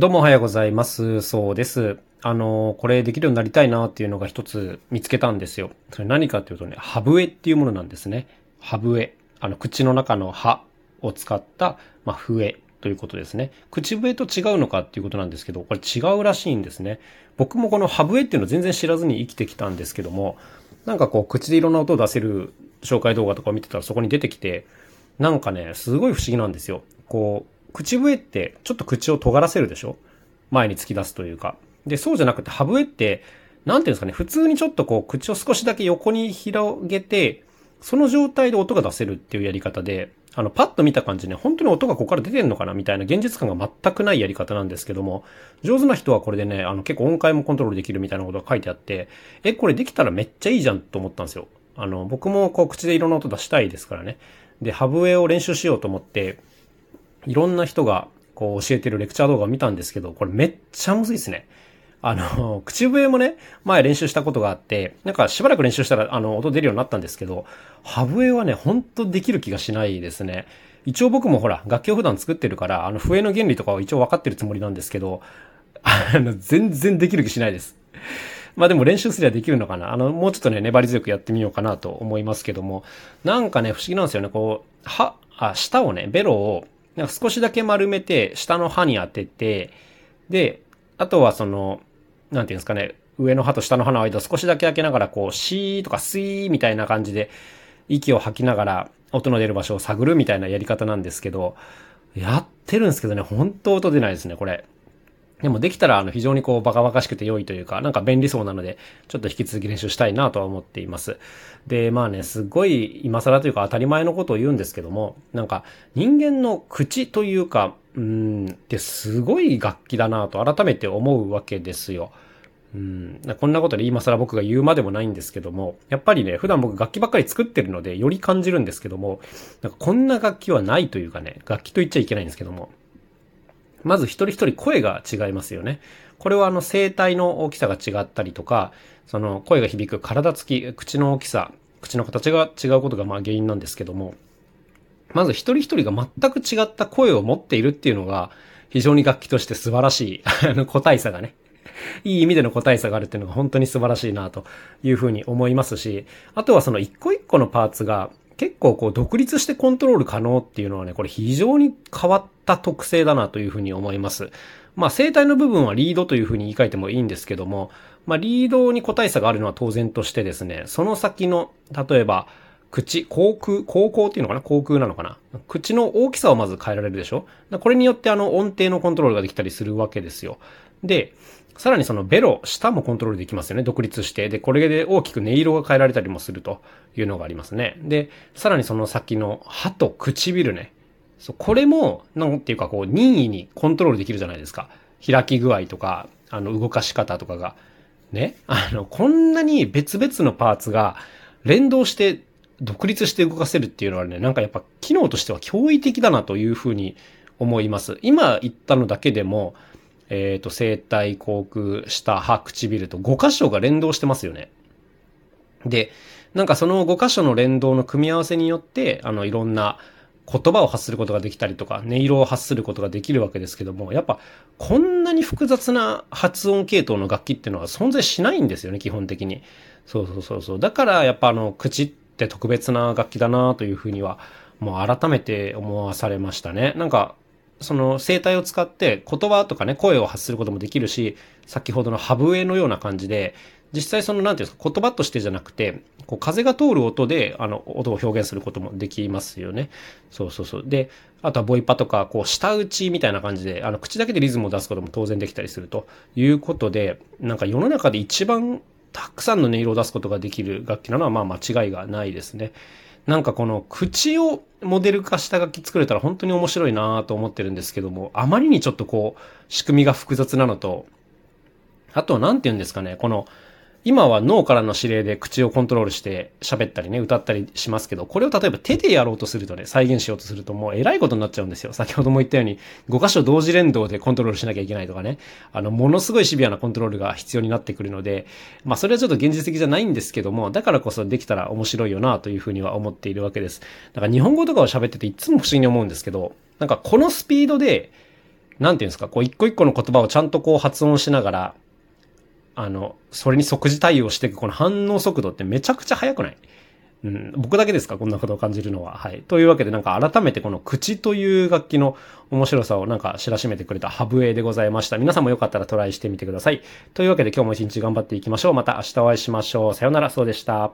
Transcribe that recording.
どうもおはようございます。そうです。あの、これできるようになりたいなっていうのが一つ見つけたんですよ。それ何かっていうとね、ハブエっていうものなんですね。ハブエ。あの、口の中の歯を使った、まあ、笛ということですね。口笛と違うのかっていうことなんですけど、これ違うらしいんですね。僕もこのハブエっていうの全然知らずに生きてきたんですけども、なんかこう、口でいろんな音を出せる紹介動画とかを見てたらそこに出てきて、なんかね、すごい不思議なんですよ。こう、口笛ってちょっと口を尖らせるでしょ？前に突き出すというか。で、そうじゃなくて、ハブエって、なんていうんですかね、普通にちょっとこう、口を少しだけ横に広げて、その状態で音が出せるっていうやり方で、あの、パッと見た感じね、本当に音がここから出てんのかなみたいな現実感が全くないやり方なんですけども、上手な人はこれでね、あの、結構音階もコントロールできるみたいなことが書いてあって、え、これできたらめっちゃいいじゃんと思ったんですよ。あの、僕もこう、口でいろんな音出したいですからね。で、ハブエを練習しようと思って、いろんな人がこう教えてるレクチャー動画を見たんですけど、これめっちゃむずいですね。あの、口笛もね、前練習したことがあって、なんかしばらく練習したら、あの、音出るようになったんですけど、ハブエはね、ほんとできる気がしないですね。一応僕もほら、楽器を普段作ってるから、あの、笛の原理とかは一応分かってるつもりなんですけど、あの、全然できる気しないです。まあでも練習すりゃできるのかな。あの、もうちょっとね、粘り強くやってみようかなと思いますけども、なんかね、不思議なんですよね。こう、歯、あ、舌をね、ベロを、なんか少しだけ丸めて、下の歯に当てて、で、あとはその、なんていうんですかね、上の歯と下の歯の間を少しだけ開けながら、こう、シーとかスイーみたいな感じで、息を吐きながら、音の出る場所を探るみたいなやり方なんですけど、やってるんですけどね、本当音出ないですね、これ。でもできたら、あの、非常にこう、バカバカしくて良いというか、なんか便利そうなので、ちょっと引き続き練習したいなとは思っています。で、まあね、すごい今更というか当たり前のことを言うんですけども、なんか、人間の口というか、うん、ってすごい楽器だなと改めて思うわけですよ。うん、こんなことで今更僕が言うまでもないんですけども、やっぱりね、普段僕楽器ばっかり作ってるので、より感じるんですけども、なんかこんな楽器はないというかね、楽器と言っちゃいけないんですけども、まず一人一人声が違いますよね。これはあの声帯の大きさが違ったりとか、その声が響く体つき、口の大きさ、口の形が違うことがまあ原因なんですけども、まず一人一人が全く違った声を持っているっていうのが、非常に楽器として素晴らしい、あの個体差がね、いい意味での個体差があるっていうのが本当に素晴らしいなというふうに思いますし、あとはその一個一個のパーツが結構こう独立してコントロール可能っていうのはね、これ非常に変わった特性だなというふうに思います。まあ声帯の部分はリードというふうに言い換えてもいいんですけども、まあリードに個体差があるのは当然としてですね、その先の、例えば、口、口腔、口腔っていうのかな？口腔なのかな？口の大きさをまず変えられるでしょ？これによってあの音程のコントロールができたりするわけですよ。で、さらにそのベロ、舌もコントロールできますよね。独立して。で、これで大きく音色が変えられたりもするというのがありますね。で、さらにその先の歯と唇ね。そう、これも、なんていうかこう、任意にコントロールできるじゃないですか。開き具合とか、あの、動かし方とかが。ね。あの、こんなに別々のパーツが連動して独立して動かせるっていうのはね、なんかやっぱ機能としては驚異的だなというふうに思います。今言ったのだけでも、えっ、と、声帯、口腔、舌、歯、唇と5箇所が連動してますよね。で、なんかその5箇所の連動の組み合わせによって、あの、いろんな言葉を発することができたりとか、音色を発することができるわけですけども、やっぱこんなに複雑な発音系統の楽器っていうのは存在しないんですよね、基本的に。そうそうそうそう。だからやっぱあの、口って特別な楽器だなというふうには、もう改めて思わされましたね。なんか、その声帯を使って言葉とかね、声を発することもできるし、先ほどのハブエのような感じで、実際その、なんていうんですか、言葉としてじゃなくて、こう風が通る音で、あの、音を表現することもできますよね。そうそうそう。で、あとはボイパとか、こう、舌打ちみたいな感じで、あの、口だけでリズムを出すことも当然できたりするということで、なんか世の中で一番たくさんの音色を出すことができる楽器なのは、まあ間違いがないですね。なんかこの口をモデル化した楽器作れたら本当に面白いなと思ってるんですけども、あまりにちょっとこう、仕組みが複雑なのと、あとは何て言うんですかね、この、今は脳からの指令で口をコントロールして喋ったりね、歌ったりしますけど、これを例えば手でやろうとするとね、再現しようとするともう偉いことになっちゃうんですよ。先ほども言ったように、5箇所同時連動でコントロールしなきゃいけないとかね、あの、ものすごいシビアなコントロールが必要になってくるので、まあそれはちょっと現実的じゃないんですけども、だからこそできたら面白いよなというふうには思っているわけです。だから日本語とかを喋ってていつも不思議に思うんですけど、なんかこのスピードで、なんていうんですか、こう一個一個の言葉をちゃんとこう発音しながら、あの、それに即時対応していくこの反応速度ってめちゃくちゃ速くない？うん、僕だけですか？こんなことを感じるのは。はい。というわけでなんか改めてこの口という楽器の面白さをなんか知らしめてくれたハブエでございました。皆さんもよかったらトライしてみてください。というわけで今日も一日頑張っていきましょう。また明日お会いしましょう。さよなら、そうでした。